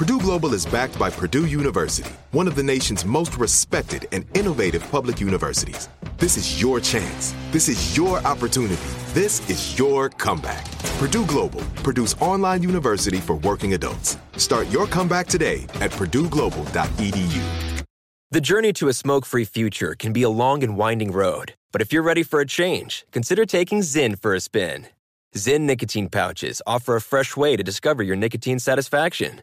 Purdue Global is backed by Purdue University, one of the nation's most respected and innovative public universities. This is your chance. This is your opportunity. This is your comeback. Purdue Global, Purdue's online university for working adults. Start your comeback today at purdueglobal.edu. The journey to a smoke free future can be a long and winding road, but if you're ready for a change, consider taking Zyn for a spin. Zyn nicotine pouches offer a fresh way to discover your nicotine satisfaction.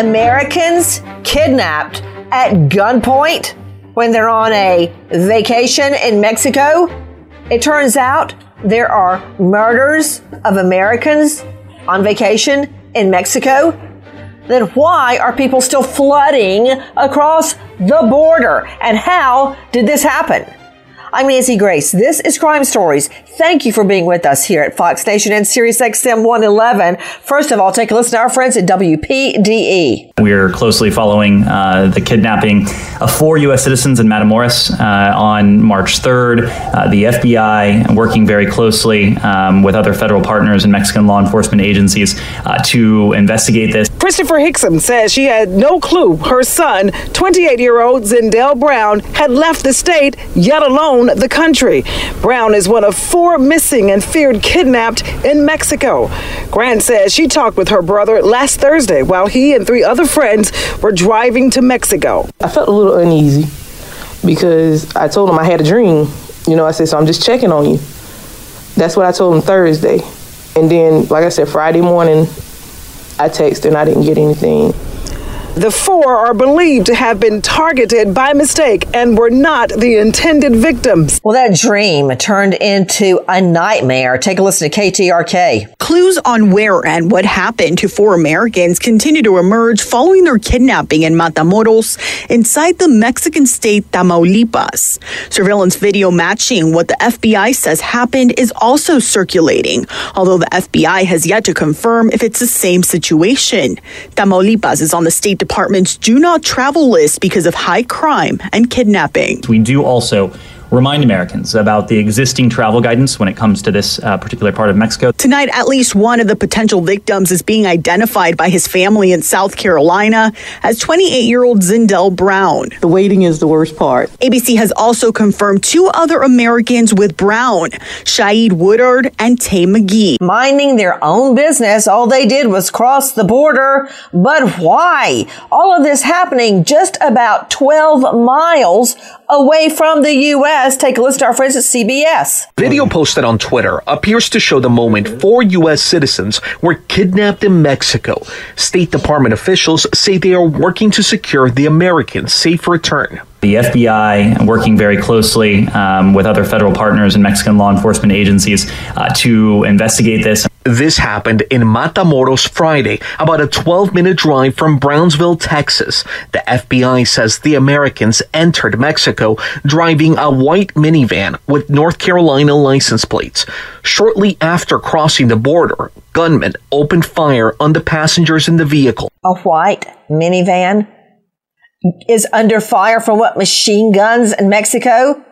Americans kidnapped at gunpoint when they're on a vacation in Mexico. It turns out there are murders of Americans on vacation in Mexico. Then why are people still flooding across the border? And how did this happen? I'm Nancy Grace. This is Crime Stories. Thank you for being with us here at Fox Nation and Sirius XM 111. First of all, take a listen to our friends at WPDE. We're closely following uh, the kidnapping of four U.S. citizens in Matamoros uh, on March 3rd. Uh, the FBI working very closely um, with other federal partners and Mexican law enforcement agencies uh, to investigate this. Christopher Hickson says she had no clue her son, 28 year old Zindell Brown, had left the state, yet alone the country. Brown is one of four missing and feared kidnapped in Mexico. Grant says she talked with her brother last Thursday while he and three other friends were driving to Mexico. I felt a little uneasy because I told him I had a dream. You know, I said, so I'm just checking on you. That's what I told him Thursday. And then, like I said, Friday morning, I texted and I didn't get anything. The four are believed to have been targeted by mistake and were not the intended victims. Well, that dream turned into a nightmare. Take a listen to KTRK. Clues on where and what happened to four Americans continue to emerge following their kidnapping in Matamoros inside the Mexican state Tamaulipas. Surveillance video matching what the FBI says happened is also circulating, although the FBI has yet to confirm if it's the same situation. Tamaulipas is on the State Department's do not travel list because of high crime and kidnapping. We do also remind Americans about the existing travel guidance when it comes to this uh, particular part of Mexico. Tonight, at least one of the potential victims is being identified by his family in South Carolina as 28 year old Zindell Brown. The waiting is the worst part. ABC has also confirmed two other Americans with Brown, Shaeed Woodard and Tay McGee. Minding their own business, all they did was cross the border. But why? All of this happening just about 12 miles away from the U.S. Take a listen to our friends at CBS. Video posted on Twitter appears to show the moment four U.S. citizens were kidnapped in Mexico. State Department officials say they are working to secure the Americans' safe return. The FBI is working very closely um, with other federal partners and Mexican law enforcement agencies uh, to investigate this. This happened in Matamoros Friday, about a 12 minute drive from Brownsville, Texas. The FBI says the Americans entered Mexico driving a white minivan with North Carolina license plates. Shortly after crossing the border, gunmen opened fire on the passengers in the vehicle. A white minivan is under fire from what machine guns in Mexico?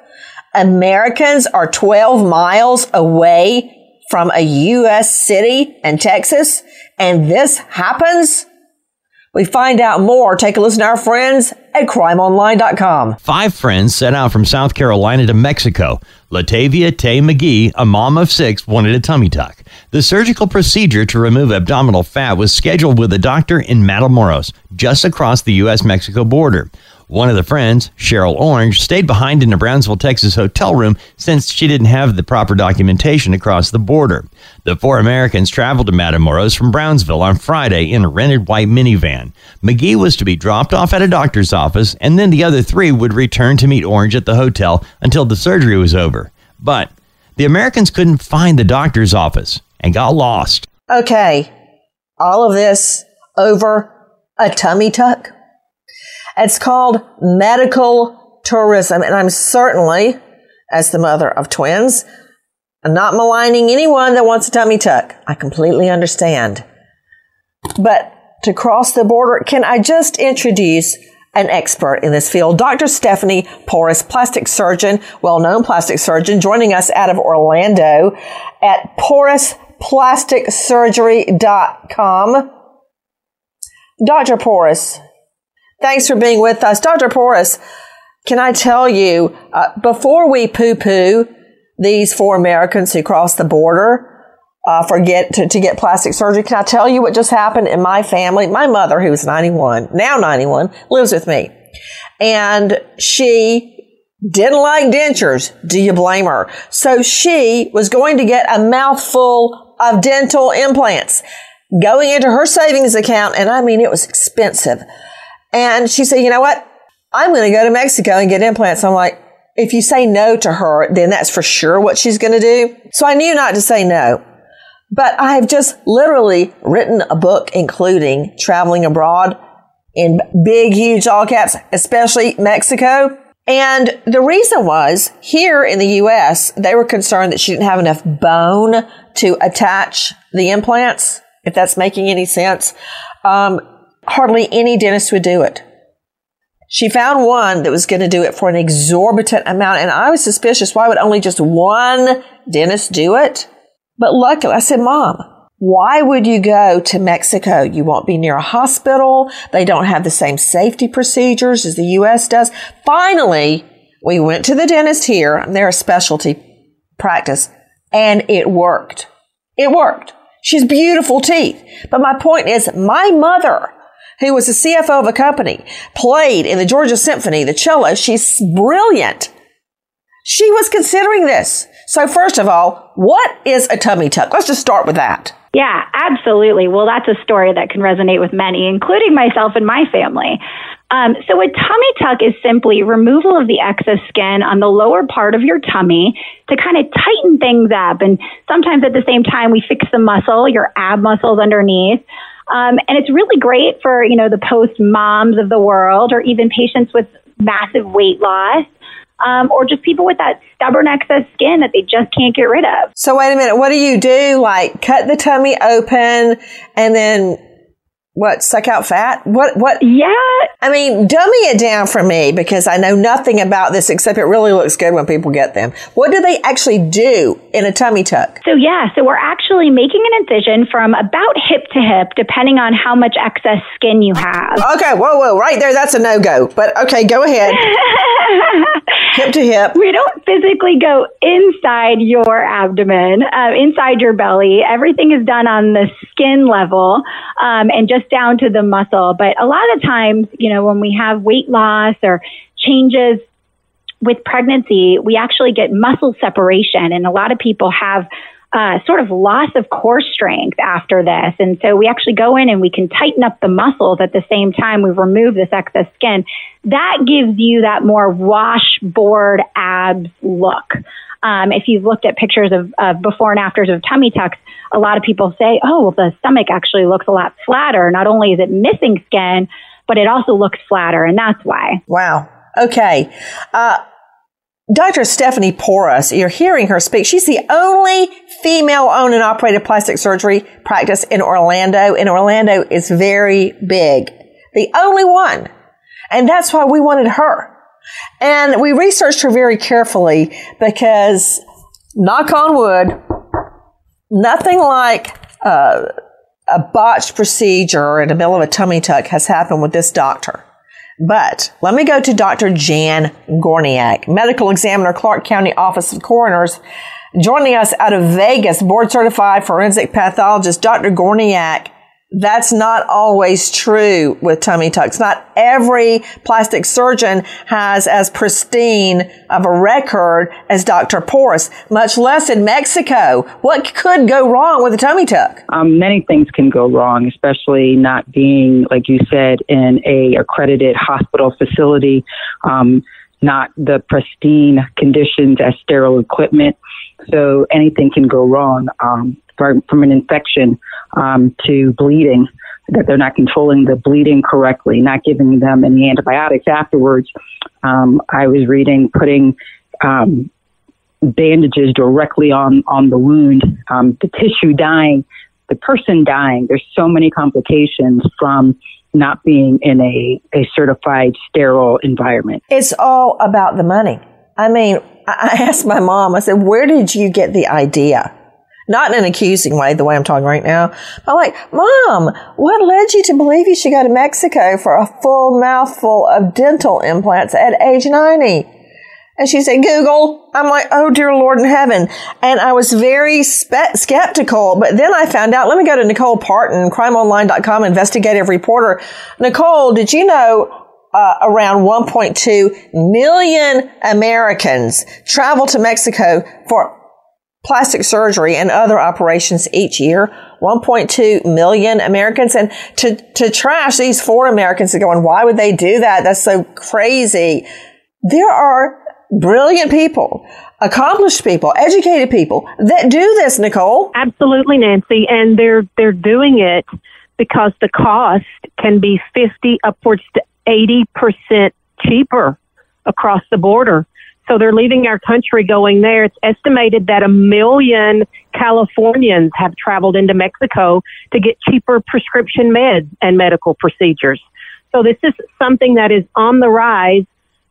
Americans are 12 miles away from a U.S. city in Texas, and this happens? We find out more. Take a listen to our friends at crimeonline.com. Five friends set out from South Carolina to Mexico. Latavia Tay McGee, a mom of six, wanted a tummy tuck. The surgical procedure to remove abdominal fat was scheduled with a doctor in Matamoros, just across the U.S. Mexico border. One of the friends, Cheryl Orange, stayed behind in a Brownsville, Texas hotel room since she didn't have the proper documentation across the border. The four Americans traveled to Matamoros from Brownsville on Friday in a rented white minivan. McGee was to be dropped off at a doctor's office, and then the other three would return to meet Orange at the hotel until the surgery was over. But the Americans couldn't find the doctor's office and got lost. Okay, all of this over a tummy tuck? It's called medical tourism. And I'm certainly, as the mother of twins, I'm not maligning anyone that wants a tummy tuck. I completely understand. But to cross the border, can I just introduce an expert in this field, Dr. Stephenie Poris, plastic surgeon, well-known plastic surgeon, joining us out of Orlando at porisplasticsurgery.com. Dr. Poris, Thanks for being with us. Dr. Poris, can I tell you, uh, before we poo poo these four Americans who crossed the border, uh, for get to, to get plastic surgery. Can I tell you what just happened in my family? My mother, who's 91, now 91, lives with me. And she didn't like dentures. Do you blame her? So she was going to get a mouthful of dental implants going into her savings account. And I mean, it was expensive. And she said, you know what? I'm going to go to Mexico and get implants. I'm like, if you say no to her, then that's for sure what she's going to do. So I knew not to say no. But I've just literally written a book including traveling abroad in big, huge all caps, especially Mexico. And the reason was here in the US, they were concerned that she didn't have enough bone to attach the implants, if that's making any sense. Um, hardly any dentist would do it. She found one that was going to do it for an exorbitant amount, and I was suspicious. Why would only just one dentist do it? But luckily, I said, Mom, why would you go to Mexico? You won't be near a hospital. They don't have the same safety procedures as the U.S. does. Finally, we went to the dentist here. and They're a specialty practice, and it worked. It worked. She's beautiful teeth. But my point is, my mother who was the CFO of a company, played in the Georgia Symphony, the cello. She's brilliant. She was considering this. So first of all, what is a tummy tuck? Let's just start with that. Yeah, absolutely. Well, that's a story that can resonate with many, including myself and my family. Um, so, a tummy tuck is simply removal of the excess skin on the lower part of your tummy to kind of tighten things up. And sometimes at the same time, we fix the muscle, your ab muscles underneath. Um, and it's really great for, you know, the post moms of the world or even patients with massive weight loss. Um, or just people with that stubborn excess skin that they just can't get rid of. So wait a minute, what do you do? Like cut the tummy open and then what suck out fat? What what? Yeah. I mean dummy it down for me because i know nothing about this except it really looks good when people get them. What do they actually do in a tummy tuck? So yeah so we're actually making an incision from about hip to hip depending on how much excess skin you have. Okay whoa whoa right there that's a no-go but okay go ahead. Hip to hip. We don't physically go inside your abdomen uh, inside your belly. Everything is done on the skin level um, and just down to the muscle. But a lot of times, you know, when we have weight loss or changes with pregnancy, we actually get muscle separation. And a lot of people have uh, sort of loss of core strength after this. And so we actually go in and we can tighten up the muscles at the same time we remove this excess skin. That gives you that more washboard abs look. Um, if you've looked at pictures of, of before and afters of tummy tucks, a lot of people say, oh, well, the stomach actually looks a lot flatter. Not only is it missing skin, but it also looks flatter, and that's why. Wow. Okay. Uh, Dr. Stephenie Poris, you're hearing her speak. She's the only female owned and operated plastic surgery practice in Orlando, and Orlando is very big. The only one. And that's why we wanted her. And we researched her very carefully because, knock on wood, nothing like uh, a botched procedure in the middle of a tummy tuck has happened with this doctor. But let me go to Dr. Jan Gorniak, medical examiner, Clark County Office of Coroners. Joining us out of Vegas, board certified forensic pathologist, Dr. Gorniak that's not always true with tummy tucks. Not every plastic surgeon has as pristine of a record as Dr. Poris, much less in Mexico. What could go wrong with a tummy tuck? Um, many things can go wrong, especially not being, like you said, in a accredited hospital facility, um, not the pristine conditions as sterile equipment. So anything can go wrong. Um, from, from an infection um, to bleeding, that they're not controlling the bleeding correctly, not giving them any antibiotics afterwards. Um, I was reading putting um, bandages directly on, on the wound, um, the tissue dying, the person dying. There's so many complications from not being in a, a certified sterile environment. It's all about the money. I mean, I asked my mom, I said, where did you get the idea? Not in an accusing way, the way I'm talking right now. I'm like, Mom, what led you to believe you should go to Mexico for a full mouthful of dental implants at age 90? And she said, Google. I'm like, oh dear Lord in heaven. And I was very spe- skeptical, but then I found out, let me go to Nicole Partin, crimeonline.com investigative reporter. Nicole, did you know uh, around 1.2 million Americans travel to Mexico for plastic surgery and other operations each year. 1.2 million Americans. And to, to trash these four Americans are going, why would they do that? That's so crazy. There are brilliant people, accomplished people, educated people that do this, Nicole. Absolutely, Nancy. And they're, they're doing it because the cost can be 50 upwards to 80% cheaper across the border so they're leaving our country going there. It's estimated that a million Californians have traveled into Mexico to get cheaper prescription meds and medical procedures. So this is something that is on the rise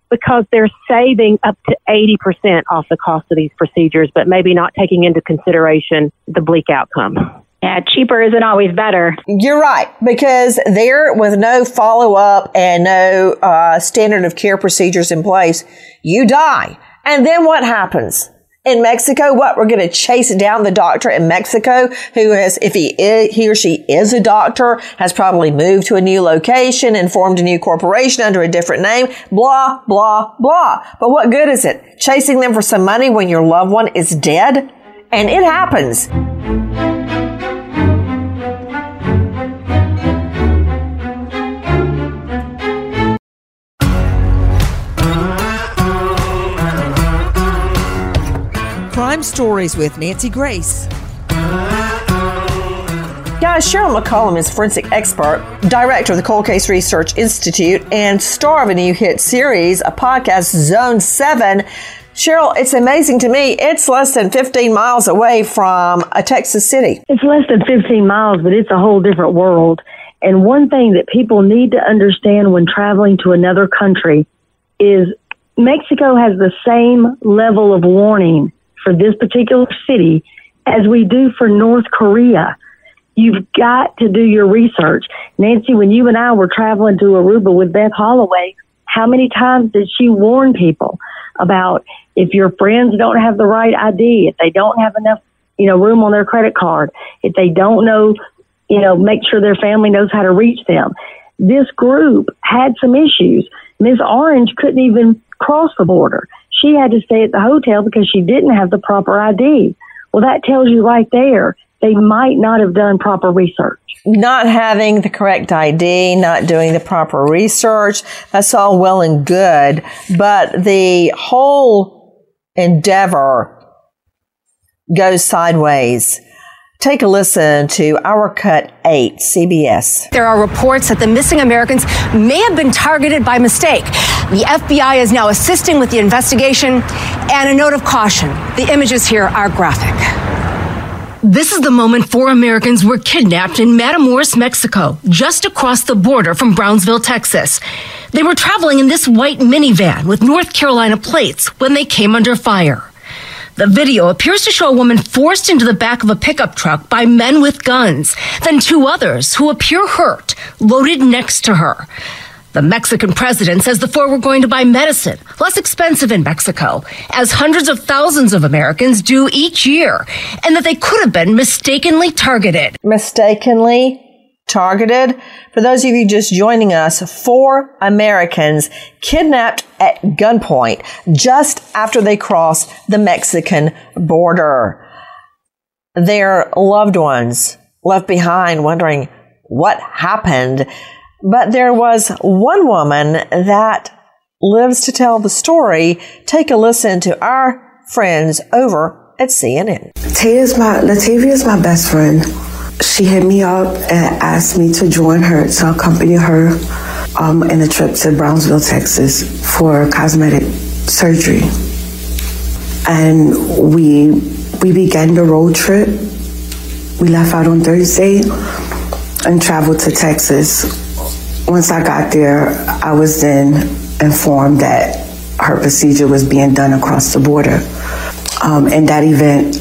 because they're saving up to 80% off the cost of these procedures, but maybe not taking into consideration the bleak outcome. Yeah, cheaper isn't always better. You're right, because there, with no follow up and no uh, standard of care procedures in place, you die. And then what happens? In Mexico, what? We're going to chase down the doctor in Mexico who has, if he is, he or she is a doctor, has probably moved to a new location and formed a new corporation under a different name, blah, blah, blah. But what good is it? Chasing them for some money when your loved one is dead? And it happens. Crime Stories with Nancy Grace. Guys, Sheryl McCollum is forensic expert, director of the Cold Case Research Institute, and star of a new hit series, a podcast, Zone 7. Sheryl, it's amazing to me. It's less than 15 miles away from a Texas city. It's less than 15 miles, but it's a whole different world. And one thing that people need to understand when traveling to another country is Mexico has the same level of warning for this particular city as we do for North Korea. You've got to do your research. Nancy, when you and I were traveling to Aruba with Beth Holloway, how many times did she warn people about if your friends don't have the right ID, if they don't have enough, you know, room on their credit card, if they don't know, you know, make sure their family knows how to reach them. This group had some issues. Ms. Orange couldn't even cross the border she had to stay at the hotel because she didn't have the proper ID. Well, that tells you right there they might not have done proper research. Not having the correct ID, not doing the proper research, that's all well and good. But the whole endeavor goes sideways. Take a listen to Our Cut 8, CBS. There are reports that the missing Americans may have been targeted by mistake. The FBI is now assisting with the investigation. And a note of caution the images here are graphic. This is the moment four Americans were kidnapped in Matamoros, Mexico, just across the border from Brownsville, Texas. They were traveling in this white minivan with North Carolina plates when they came under fire. The video appears to show a woman forced into the back of a pickup truck by men with guns, then two others who appear hurt, loaded next to her. The Mexican president says the four were going to buy medicine, less expensive in Mexico, as hundreds of thousands of Americans do each year, and that they could have been mistakenly targeted. Mistakenly targeted? For those of you just joining us, four Americans kidnapped at gunpoint just after they crossed the Mexican border. Their loved ones left behind wondering what happened. But there was one woman that lives to tell the story. Take a listen to our friends over at CNN. My Latavia is my best friend. She hit me up and asked me to join her to accompany her um, in a trip to Brownsville, Texas for cosmetic surgery. And we we began the road trip. We left out on Thursday and traveled to Texas once I got there, I was then informed that her procedure was being done across the border. Um, that event,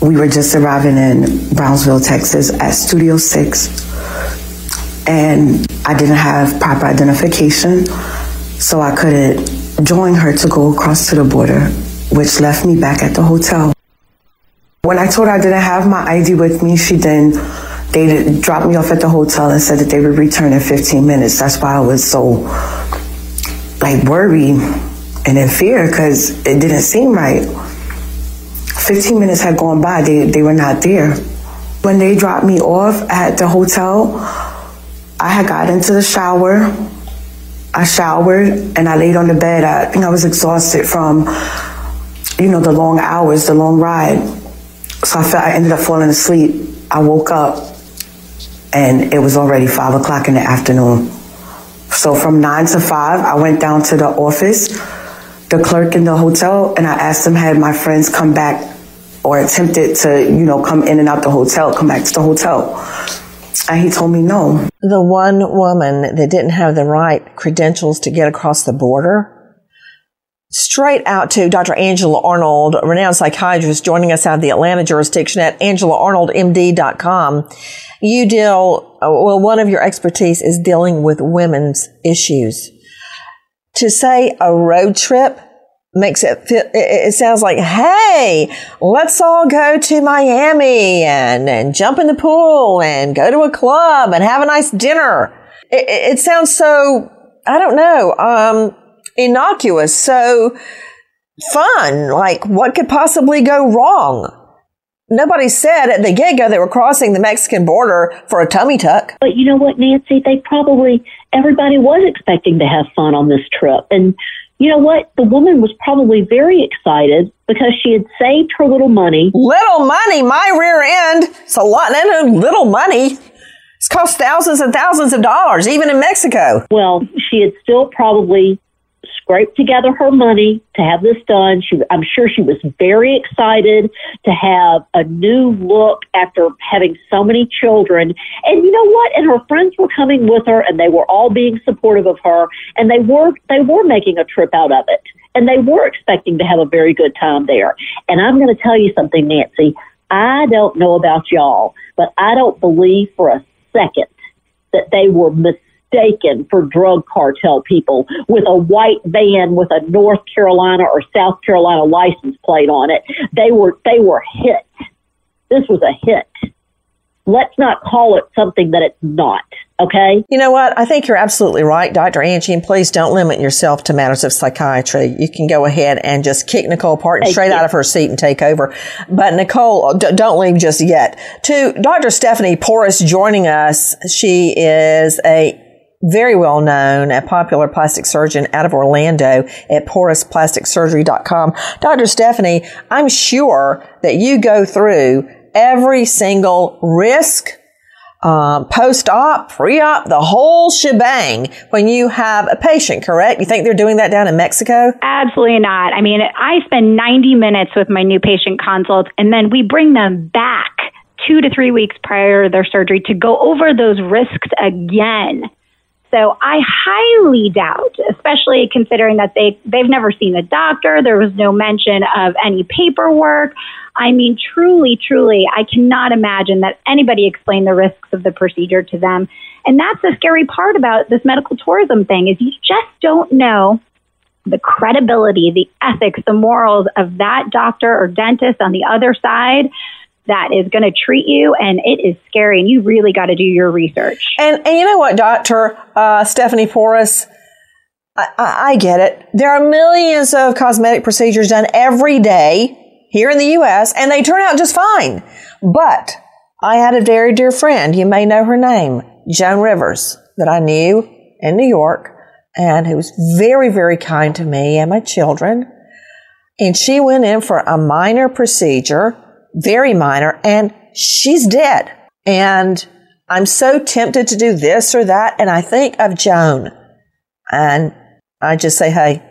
we were just arriving in Brownsville, Texas at Studio 6. And I didn't have proper identification, so I couldn't join her to go across to the border, which left me back at the hotel. When I told her I didn't have my ID with me, she then they dropped me off at the hotel and said that they would return in 15 minutes. That's why I was so like worried and in fear because it didn't seem right. 15 minutes had gone by, they, they were not there. When they dropped me off at the hotel, I had got into the shower. I showered and I laid on the bed. I think I was exhausted from, you know, the long hours, the long ride. So I felt I ended up falling asleep. I woke up and it was already five o'clock in the afternoon. So from nine to five, I went down to the office, the clerk in the hotel, and I asked him had my friends come back or attempted to, you know, come in and out the hotel, come back to the hotel. And he told me no. The one woman that didn't have the right credentials to get across the border straight out to Dr. Angela Arnold, renowned psychiatrist joining us out of the Atlanta jurisdiction at angelaarnoldmd.com. You deal, well, one of your expertise is dealing with women's issues. To say a road trip makes it feel, it sounds like, hey, let's all go to Miami and, and jump in the pool and go to a club and have a nice dinner. It, it sounds so, I don't know, um, innocuous, so fun. Like, what could possibly go wrong? Nobody said at the get go they were crossing the Mexican border for a tummy tuck. But you know what, Nancy? They probably, everybody was expecting to have fun on this trip. And you know what? The woman was probably very excited because she had saved her little money. Little money? My rear end. It's a lot. Little money. It's cost thousands and thousands of dollars, even in Mexico. Well, she had still probably scraped together her money to have this done. She, I'm sure she was very excited to have a new look after having so many children. And you know what? And her friends were coming with her, and they were all being supportive of her, and they were they were making a trip out of it, and they were expecting to have a very good time there. And I'm going to tell you something, Nancy. I don't know about y'all, but I don't believe for a second that they were mistaken mistaken for drug cartel people with a white van with a North Carolina or South Carolina license plate on it. They were they were hit. This was a hit. Let's not call it something that it's not. Okay. You know what? I think you're absolutely right, Dr. Angie, and please don't limit yourself to matters of psychiatry. You can go ahead and just kick Nicole Thank straight you. out of her seat and take over. But Nicole, d- don't leave just yet. To Dr. Stephenie Poris joining us. She is a very well known, a popular plastic surgeon out of Orlando at porisplasticsurgery.com. Dr. Stephanie, I'm sure that you go through every single risk, um, post-op, pre-op, the whole shebang when you have a patient, correct? You think they're doing that down in Mexico? Absolutely not. I mean, I spend 90 minutes with my new patient consults and then we bring them back two to three weeks prior to their surgery to go over those risks again. So I highly doubt, especially considering that they they've never seen a doctor, there was no mention of any paperwork. I mean, truly, truly, I cannot imagine that anybody explained the risks of the procedure to them. And that's the scary part about this medical tourism thing is you just don't know the credibility, the ethics, the morals of that doctor or dentist on the other side that is going to treat you and it is scary and you really got to do your research. And, and you know what dr uh, stephenie poris? I, I, I get it. There are millions of cosmetic procedures done every day here in the us and they turn out just fine. But i had a very dear friend you may know her name joan rivers that i knew in new york and who was very very kind to me and my children. And she went in for a minor procedure very minor, and she's dead. And I'm so tempted to do this or that, and I think of Joan. And I just say, hey,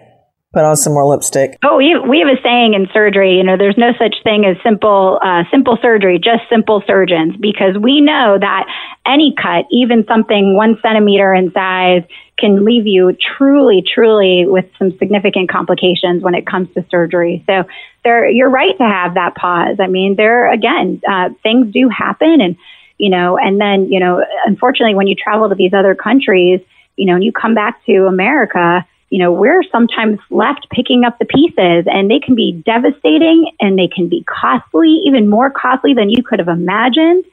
put on some more lipstick. Oh, we have a saying in surgery. You know, there's no such thing as simple uh, simple surgery, just simple surgeons, because we know that any cut, even something one centimeter in size, can leave you truly, truly with some significant complications when it comes to surgery. So, there, you're right to have that pause. I mean, there again, uh, things do happen, and you know, and then you know, unfortunately, when you travel to these other countries, you know, and you come back to America you know, we're sometimes left picking up the pieces and they can be devastating and they can be costly, even more costly than you could have imagined.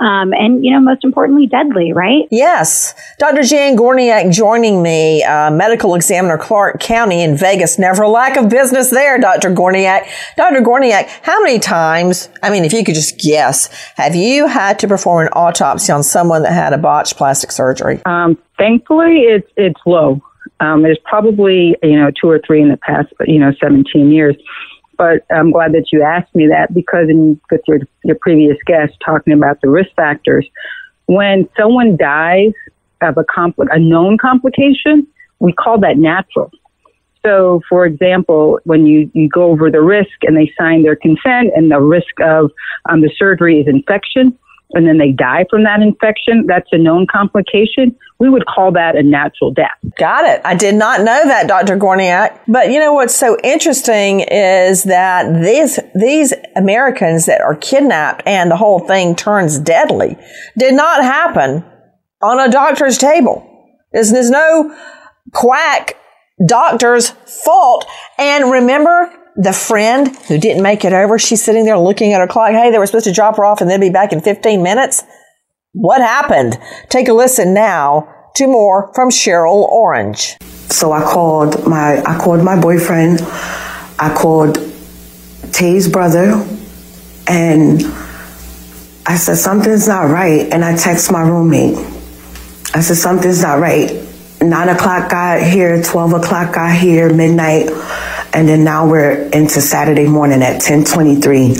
Um, and, you know, most importantly, deadly, right? Yes. Dr. Jan Gorniak joining me, uh, medical examiner Clark County in Vegas. Never lack of business there, Dr. Gorniak. Dr. Gorniak, how many times, I mean, if you could just guess, have you had to perform an autopsy on someone that had a botched plastic surgery? Um, thankfully, it's, it's low. Um, there's probably, you know, two or three in the past, you know, 17 years. But I'm glad that you asked me that because in, with your, your previous guest talking about the risk factors, when someone dies of a, compl- a known complication, we call that natural. So, for example, when you, you go over the risk and they sign their consent and the risk of um, the surgery is infection, and then they die from that infection, that's a known complication. We would call that a natural death. Got it. I did not know that, Dr. Gorniak. But you know what's so interesting is that these these Americans that are kidnapped and the whole thing turns deadly did not happen on a doctor's table. There's, there's no quack doctor's fault. And remember, the friend who didn't make it over, she's sitting there looking at her clock. Hey, they were supposed to drop her off and then be back in 15 minutes. What happened? Take a listen now to more from Cheryl Orange. So I called my I called my boyfriend. I called Tay's brother and I said something's not right and I text my roommate. I said something's not right. Nine o'clock got here, twelve o'clock got here, midnight and then now we're into Saturday morning at 10:23.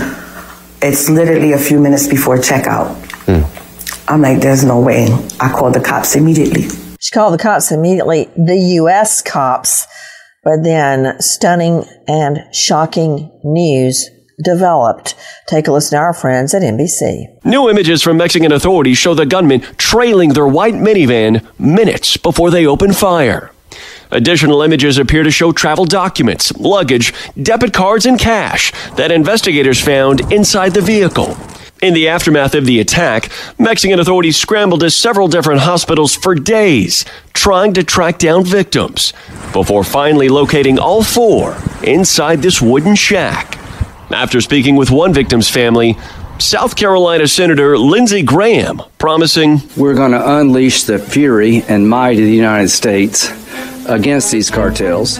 It's literally a few minutes before checkout. Mm. I'm like, there's no way. I called the cops immediately. She called the cops immediately, the U.S. cops. But then stunning and shocking news developed. Take a listen to our friends at NBC. New images from Mexican authorities show the gunmen trailing their white minivan minutes before they open fire. Additional images appear to show travel documents, luggage, debit cards, and cash that investigators found inside the vehicle. In the aftermath of the attack, Mexican authorities scrambled to several different hospitals for days, trying to track down victims, before finally locating all four inside this wooden shack. After speaking with one victim's family, South Carolina Senator Lindsey Graham promising, We're going to unleash the fury and might of the United States against these cartels.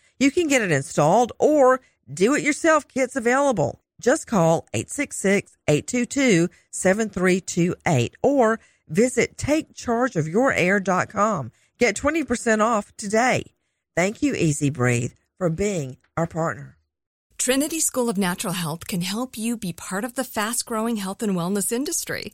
You can get it installed or do it yourself kits available. Just call 866-822-7328 or visit takechargeofyourair.com. Get 20% off today. Thank you, EZ Breathe, for being our partner. Trinity School of Natural Health can help you be part of the fast growing health and wellness industry.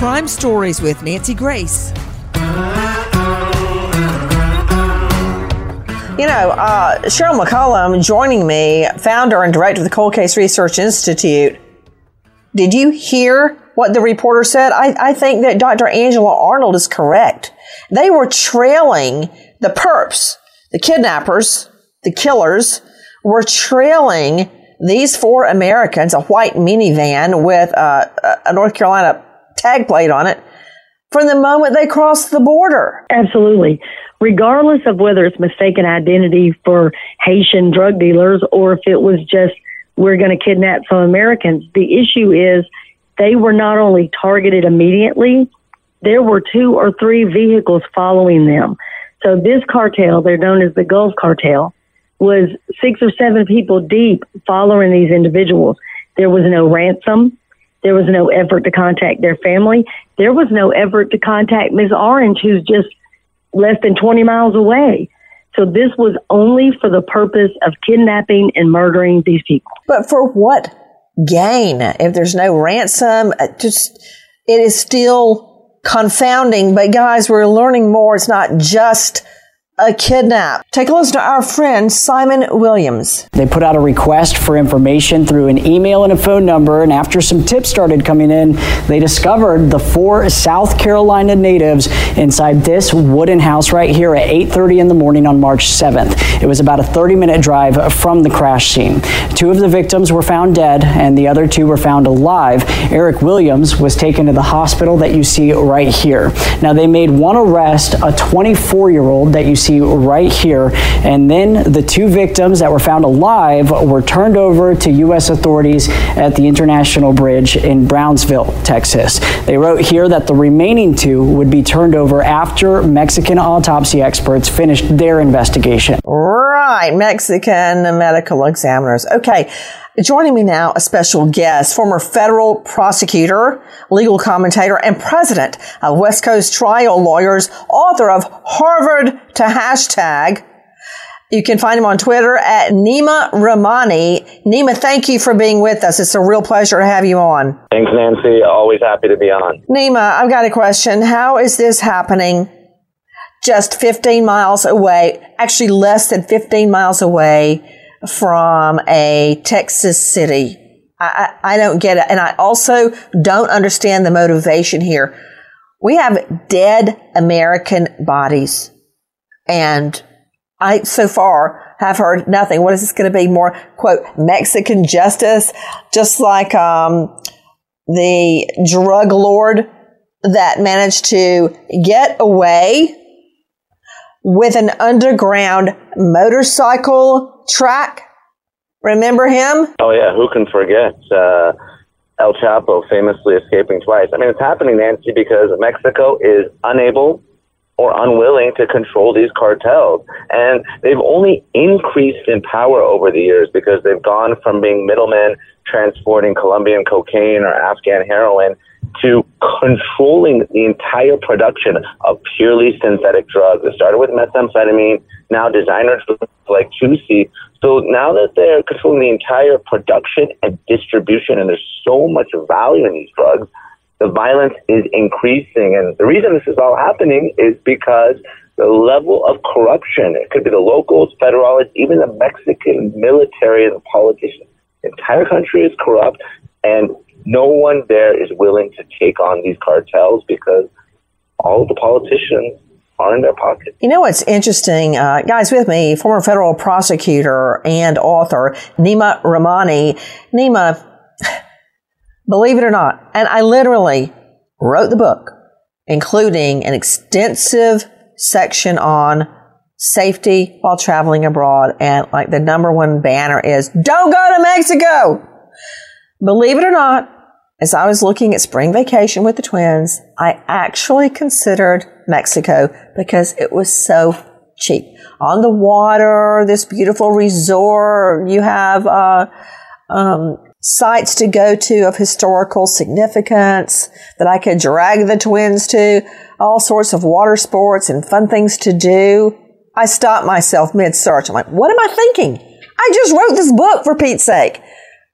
Crime Stories with Nancy Grace. You know, uh, Sheryl McCollum joining me, founder and director of the Cold Case Research Institute. Did you hear what the reporter said? I, I think that Dr. Angela Arnold is correct. They were trailing the perps, the kidnappers, the killers, were trailing these four Americans, a white minivan with uh, a North Carolina tag plate on it, from the moment they crossed the border. Absolutely. Regardless of whether it's mistaken identity for Haitian drug dealers or if it was just we're going to kidnap some Americans, the issue is they were not only targeted immediately, there were two or three vehicles following them. So this cartel, they're known as the Gulf Cartel, was six or seven people deep following these individuals. There was no ransom. There was no effort to contact their family. There was no effort to contact Ms. Orange, who's just less than 20 miles away. So this was only for the purpose of kidnapping and murdering these people. But for what gain? If there's no ransom, uh, just it is still confounding. But guys, we're learning more. It's not just a kidnap. Take a listen to our friend Simon Williams. They put out a request for information through an email and a phone number, and after some tips started coming in, they discovered the four South Carolina natives inside this wooden house right here at 8:30 in the morning on March 7th. It was about a 30-minute drive from the crash scene. Two of the victims were found dead, and the other two were found alive. Eric Williams was taken to the hospital that you see right here. Now they made one arrest, a 24-year-old that you see see right here. And then the two victims that were found alive were turned over to U.S. authorities at the International Bridge in Brownsville, Texas. They wrote here that the remaining two would be turned over after Mexican autopsy experts finished their investigation. Right, Mexican medical examiners. Okay. Joining me now, a special guest, former federal prosecutor, legal commentator, and president of West Coast Trial Lawyers, author of Harvard to Hashtag. You can find him on Twitter at Neama Rahmani. Neama, thank you for being with us. It's a real pleasure to have you on. Thanks, Nancy. Always happy to be on. Neama, I've got a question. How is this happening just 15 miles away, actually less than 15 miles away from a Texas city. I, I, don't get it. And I also don't understand the motivation here. We have dead American bodies. And I, so far, have heard nothing. What is this going to be? More, quote, Mexican justice? Just like, um, the drug lord that managed to get away with an underground motorcycle track. Remember him? Oh, yeah. Who can forget? Uh, El Chapo famously escaping twice. I mean, it's happening, Nancy, because Mexico is unable or unwilling to control these cartels. And they've only increased in power over the years because they've gone from being middlemen transporting Colombian cocaine or Afghan heroin to controlling the entire production of purely synthetic drugs. It started with methamphetamine, now designer drugs like 2C. So now that they're controlling the entire production and distribution, and there's so much value in these drugs, the violence is increasing. And the reason this is all happening is because the level of corruption, it could be the locals, federalists, even the Mexican military and the politicians, the entire country is corrupt. And no one there is willing to take on these cartels because all the politicians are in their pocket. You know what's interesting, uh, guys? With me, former federal prosecutor and author Neama Rahmani. Neama, believe it or not, and I literally wrote the book, including an extensive section on safety while traveling abroad, and like the number one banner is "Don't go to Mexico." Believe it or not, as I was looking at spring vacation with the twins, I actually considered Mexico because it was so cheap. On the water, this beautiful resort, you have uh, um, sites to go to of historical significance that I could drag the twins to, all sorts of water sports and fun things to do. I stopped myself mid search. I'm like, what am I thinking? I just wrote this book for Pete's sake.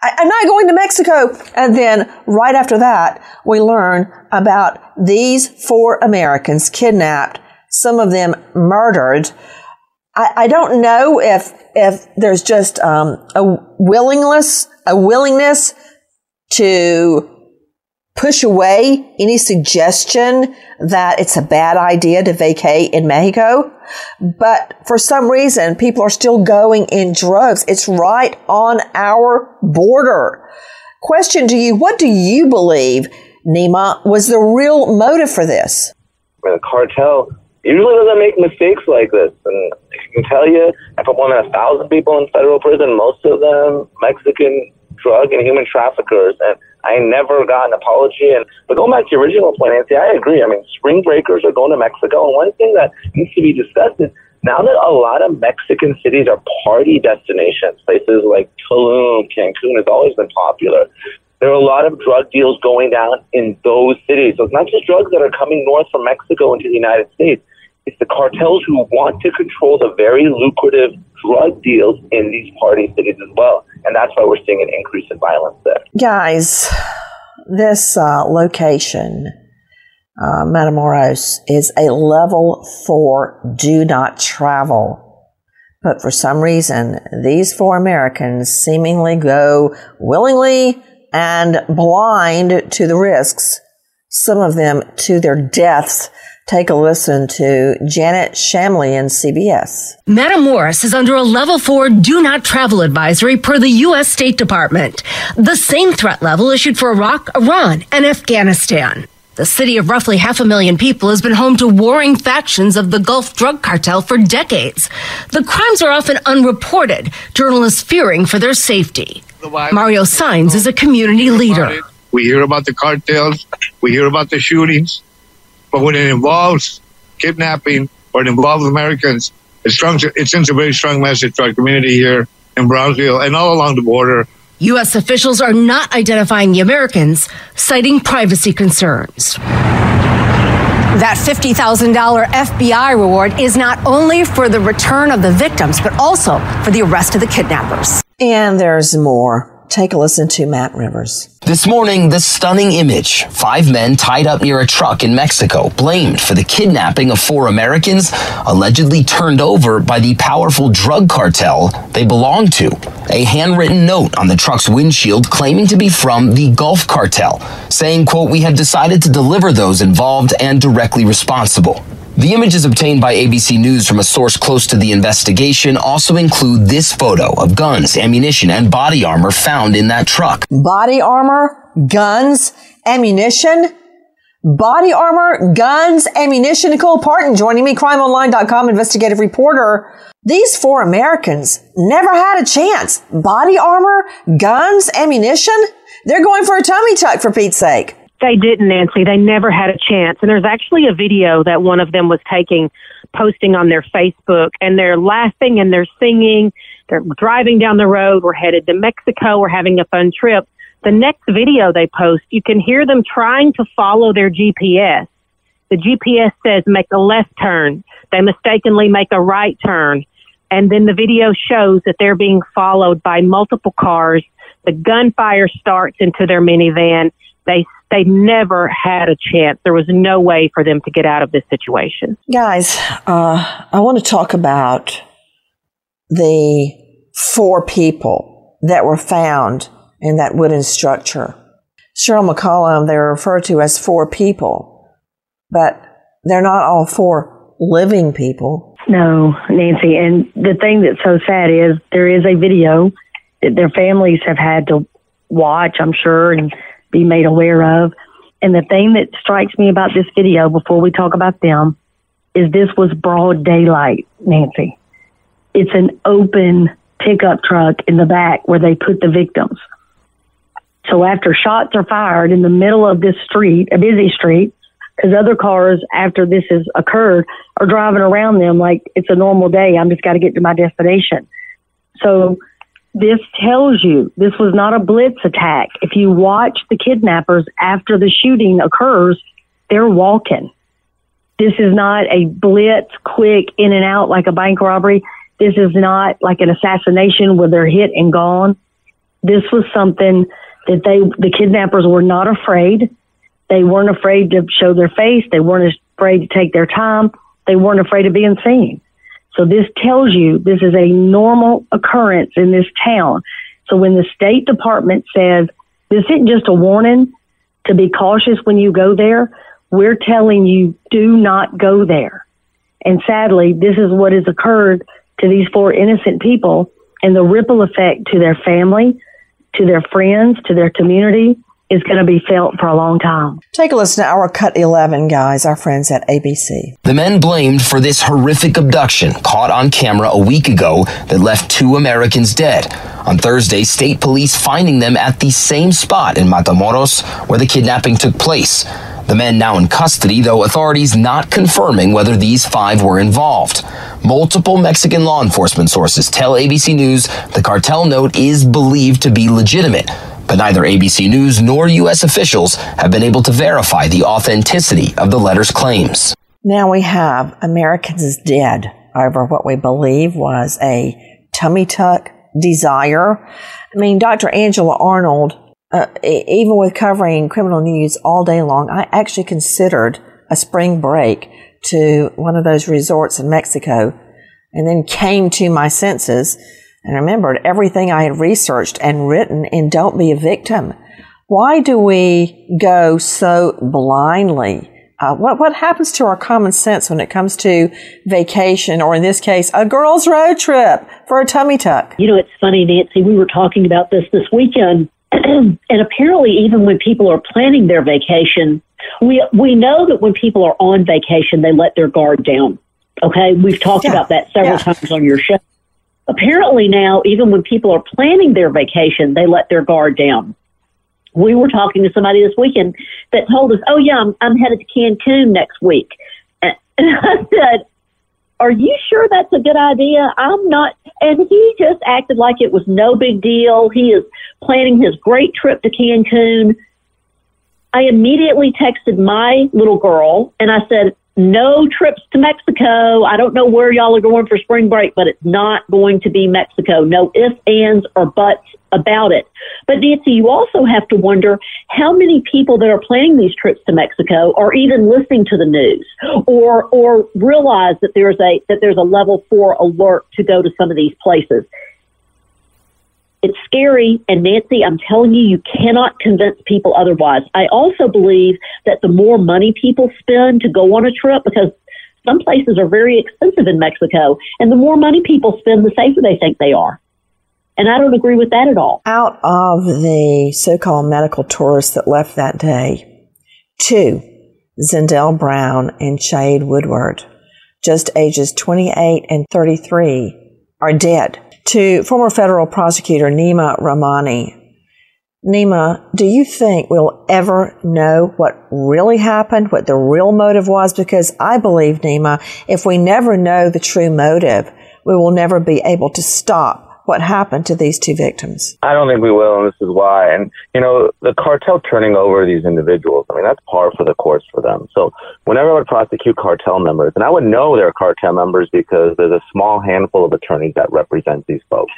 I, am not going to Mexico. And then right after that, we learn about these four Americans kidnapped, some of them murdered. I, I don't know if if there's just um, a willingness a willingness to push away any suggestion that it's a bad idea to vacate in Mexico. But for some reason, people are still going in droves. It's right on our border. Question to you, what do you believe, Neama, was the real motive for this? The cartel usually doesn't make mistakes like this. And I can tell you, I put more than a thousand people in federal prison, most of them Mexican drug and human traffickers. And I never got an apology. And but going back to your original point, Nancy, I agree. I mean, spring breakers are going to Mexico, and one thing that needs to be discussed is now that a lot of Mexican cities are party destinations, places like Tulum, Cancun has always been popular. There are a lot of drug deals going down in those cities. So it's not just drugs that are coming north from Mexico into the United States. It's the cartels who want to control the very lucrative drug deals in these party cities as well. And that's why we're seeing an increase in violence there. Guys, this uh, location, uh, Matamoros, is a level four do not travel. But for some reason, these four Americans seemingly go willingly and blind to the risks, some of them to their deaths Take a listen to Janet Shamlian, CBS. Matamoros is under a level four do not travel advisory per the U.S. State Department, the same threat level issued for Iraq, Iran, and Afghanistan. The city of roughly half a million people has been home to warring factions of the Gulf drug cartel for decades. The crimes are often unreported, journalists fearing for their safety. Mario Saenz is a community leader. We hear about the cartels, we hear about the shootings, but when it involves kidnapping or it involves Americans, it, strong, it sends a very strong message to our community here in Brownsville and all along the border. U.S. officials are not identifying the Americans, citing privacy concerns. That $50,000 FBI reward is not only for the return of the victims, but also for the arrest of the kidnappers. And there's more. Take a listen to Matt Rivers. This morning, the stunning image. Five men tied up near a truck in Mexico, blamed for the kidnapping of four Americans, allegedly turned over by the powerful drug cartel they belong to. A handwritten note on the truck's windshield claiming to be from the Gulf cartel, saying, quote, we have decided to deliver those involved and directly responsible. The images obtained by ABC News from a source close to the investigation also include this photo of guns, ammunition, and body armor found in that truck. Body armor, guns, ammunition, body armor, guns, ammunition. Nicole Partin joining me, crimeonline.com investigative reporter. These four Americans never had a chance. Body armor, guns, ammunition. They're going for a tummy tuck for Pete's sake. They didn't, Nancy. They never had a chance. And there's actually a video that one of them was taking, posting on their Facebook, and they're laughing and they're singing. They're driving down the road. We're headed to Mexico. We're having a fun trip. The next video they post, you can hear them trying to follow their GPS. The GPS says make a left turn. They mistakenly make a right turn. And then the video shows that they're being followed by multiple cars. The gunfire starts into their minivan. They they never had a chance. There was no way for them to get out of this situation. Guys, uh, I want to talk about the four people that were found in that wooden structure. Sheryl McCollum, they're referred to as four people, but they're not all four living people. No, Nancy. And the thing that's so sad is there is a video that their families have had to watch, I'm sure, and be made aware of. And the thing that strikes me about this video before we talk about them is this was broad daylight, Nancy. It's an open pickup truck in the back where they put the victims. So after shots are fired in the middle of this street, a busy street, because other cars after this has occurred are driving around them like it's a normal day. I'm just got to get to my destination. So this tells you this was not a blitz attack. If you watch the kidnappers after the shooting occurs, they're walking. This is not a blitz, quick in and out like a bank robbery. This is not like an assassination where they're hit and gone. This was something that they, the kidnappers were not afraid. They weren't afraid to show their face. They weren't afraid to take their time. They weren't afraid of being seen. So this tells you this is a normal occurrence in this town. So when the State Department says this isn't just a warning to be cautious when you go there, we're telling you do not go there. And sadly, this is what has occurred to these four innocent people and the ripple effect to their family, to their friends, to their community is going to be felt for a long time. Take a listen to our Cut 11 guys, our friends at ABC. The men blamed for this horrific abduction caught on camera a week ago that left two Americans dead. On Thursday, state police finding them at the same spot in Matamoros where the kidnapping took place. The men now in custody, though authorities not confirming whether these five were involved. Multiple Mexican law enforcement sources tell ABC News the cartel note is believed to be legitimate, but neither ABC News nor U.S. officials have been able to verify the authenticity of the letter's claims. Now we have Americans dead over what we believe was a tummy tuck desire. I mean, Dr. Angela Arnold, uh, even with covering criminal news all day long, I actually considered a spring break to one of those resorts in Mexico and then came to my senses and remembered everything I had researched and written in Don't Be a Victim. Why do we go so blindly? Uh, what what happens to our common sense when it comes to vacation, or in this case, a girls' road trip for a tummy tuck? You know, it's funny, Nancy. We were talking about this this weekend, and apparently, even when people are planning their vacation, we we know that when people are on vacation, they let their guard down. Okay, we've talked yeah. about that several yeah. times on your show. Apparently, now even when people are planning their vacation, they let their guard down we were talking to somebody this weekend that told us, "Oh yeah, I'm, I'm headed to Cancun next week," and, I said, "Are you sure that's a good idea?" I'm not, and he just acted like it was no big deal. He is planning his great trip to Cancun. I immediately texted my little girl and I said, no trips to Mexico. I don't know where y'all are going for spring break, but it's not going to be Mexico. No ifs, ands, or buts about it. But Nancy, you also have to wonder how many people that are planning these trips to Mexico are even listening to the news or or realize that there's a that there's a level four alert to go to some of these places. It's scary. And Nancy, I'm telling you, you cannot convince people otherwise. I also believe that the more money people spend to go on a trip, because some places are very expensive in Mexico, and the more money people spend, the safer they think they are. And I don't agree with that at all. Out of the so called medical tourists that left that day, two, Zindell Brown and Shaeed Woodard, just ages 28 and 33, are dead to former federal prosecutor Neama Rahmani. Neama, do you think we'll ever know what really happened, what the real motive was? Because I believe, Neama, if we never know the true motive, we will never be able to stop what happened to these two victims. I don't think we will, and this is why. And, you know, the cartel turning over these individuals, I mean, that's par for the course for them. So whenever I would prosecute cartel members, and I would know they're cartel members because there's a small handful of attorneys that represent these folks.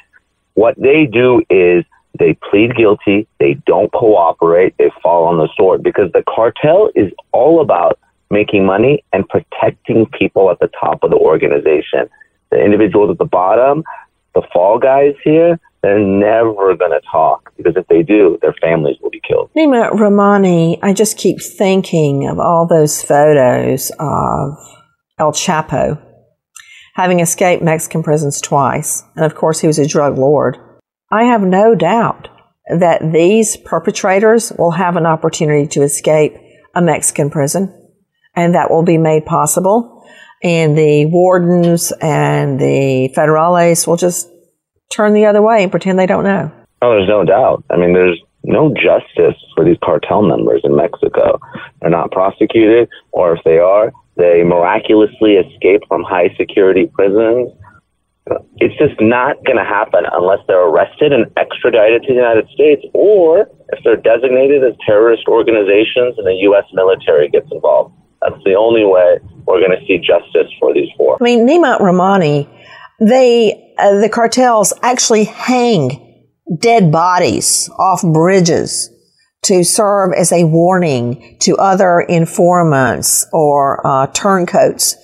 What they do is they plead guilty, they don't cooperate, they fall on the sword because the cartel is all about making money and protecting people at the top of the organization. The individuals at the bottom, the fall guys here, they're never going to talk because if they do, their families will be killed. Neama Rahmani, I just keep thinking of all those photos of El Chapo having escaped Mexican prisons twice. And of course, he was a drug lord. I have no doubt that these perpetrators will have an opportunity to escape a Mexican prison, and that will be made possible. And the wardens and the federales will just turn the other way and pretend they don't know. Oh, there's no doubt. I mean, there's no justice for these cartel members in Mexico. They're not prosecuted, or if they are, they miraculously escape from high security prisons. It's just not going to happen unless they're arrested and extradited to the United States, or if they're designated as terrorist organizations and the U.S. military gets involved. That's the only way we're going to see justice for these four. I mean, Neama Rahmani, they, uh, the cartels actually hang dead bodies off bridges to serve as a warning to other informants or uh, turncoats.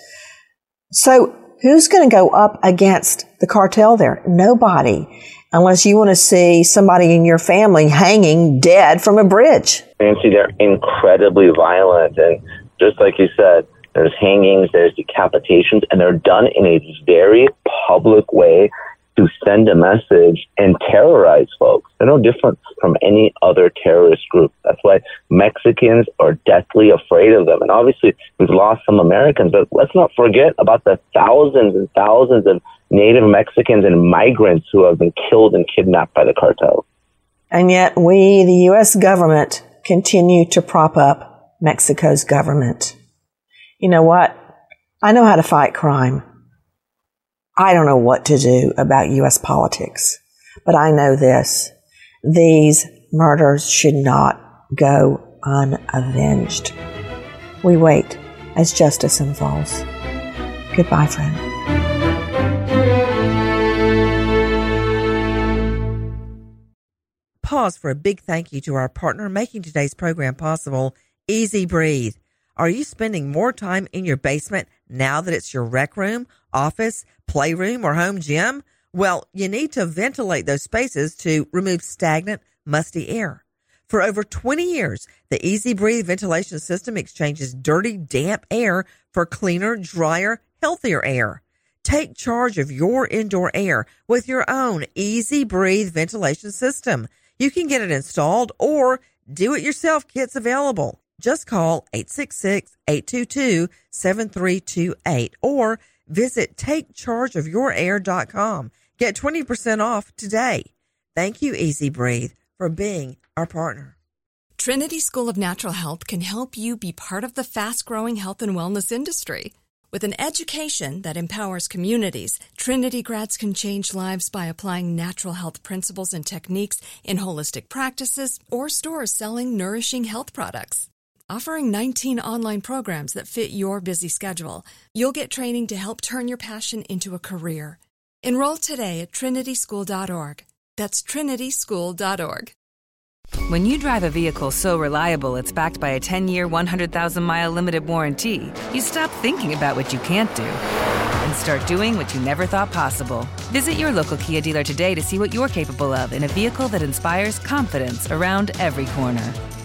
So who's going to go up against the cartel there? Nobody, unless you want to see somebody in your family hanging dead from a bridge. Nancy, they're incredibly violent. And just like you said, there's hangings, there's decapitations, and they're done in a very public way to send a message and terrorize folks. They're no different from any other terrorist group. That's why Mexicans are deathly afraid of them. And obviously, we've lost some Americans, but let's not forget about the thousands and thousands of native Mexicans and migrants who have been killed and kidnapped by the cartel. And yet, we, the U.S. government, continue to prop up Mexico's government. You know what? I know how to fight crime. I don't know what to do about U.S. politics, but I know this. These murders should not go unavenged. We wait as justice unfolds. Goodbye, friend. Pause for a big thank you to our partner making today's program possible, EZ Breathe. Are you spending more time in your basement now that it's your rec room, office, playroom, or home gym? Well, you need to ventilate those spaces to remove stagnant, musty air. For over 20 years, the EZ Breathe ventilation system exchanges dirty, damp air for cleaner, drier, healthier air. Take charge of your indoor air with your own EZ Breathe ventilation system. You can get it installed or do it yourself kits available. Just call 866-822-7328 or visit takechargeofyourair.com. Get 20% off today. Thank you, EZ Breathe, for being our partner. Trinity School of Natural Health can help you be part of the fast growing health and wellness industry. With an education that empowers communities, Trinity grads can change lives by applying natural health principles and techniques in holistic practices or stores selling nourishing health products. Offering 19 online programs that fit your busy schedule, you'll get training to help turn your passion into a career. Enroll today at trinityschool.org. That's trinityschool.org. When you drive a vehicle so reliable it's backed by a 10 year, 100,000 mile limited warranty, you stop thinking about what you can't do and start doing what you never thought possible. Visit your local Kia dealer today to see what you're capable of in a vehicle that inspires confidence around every corner.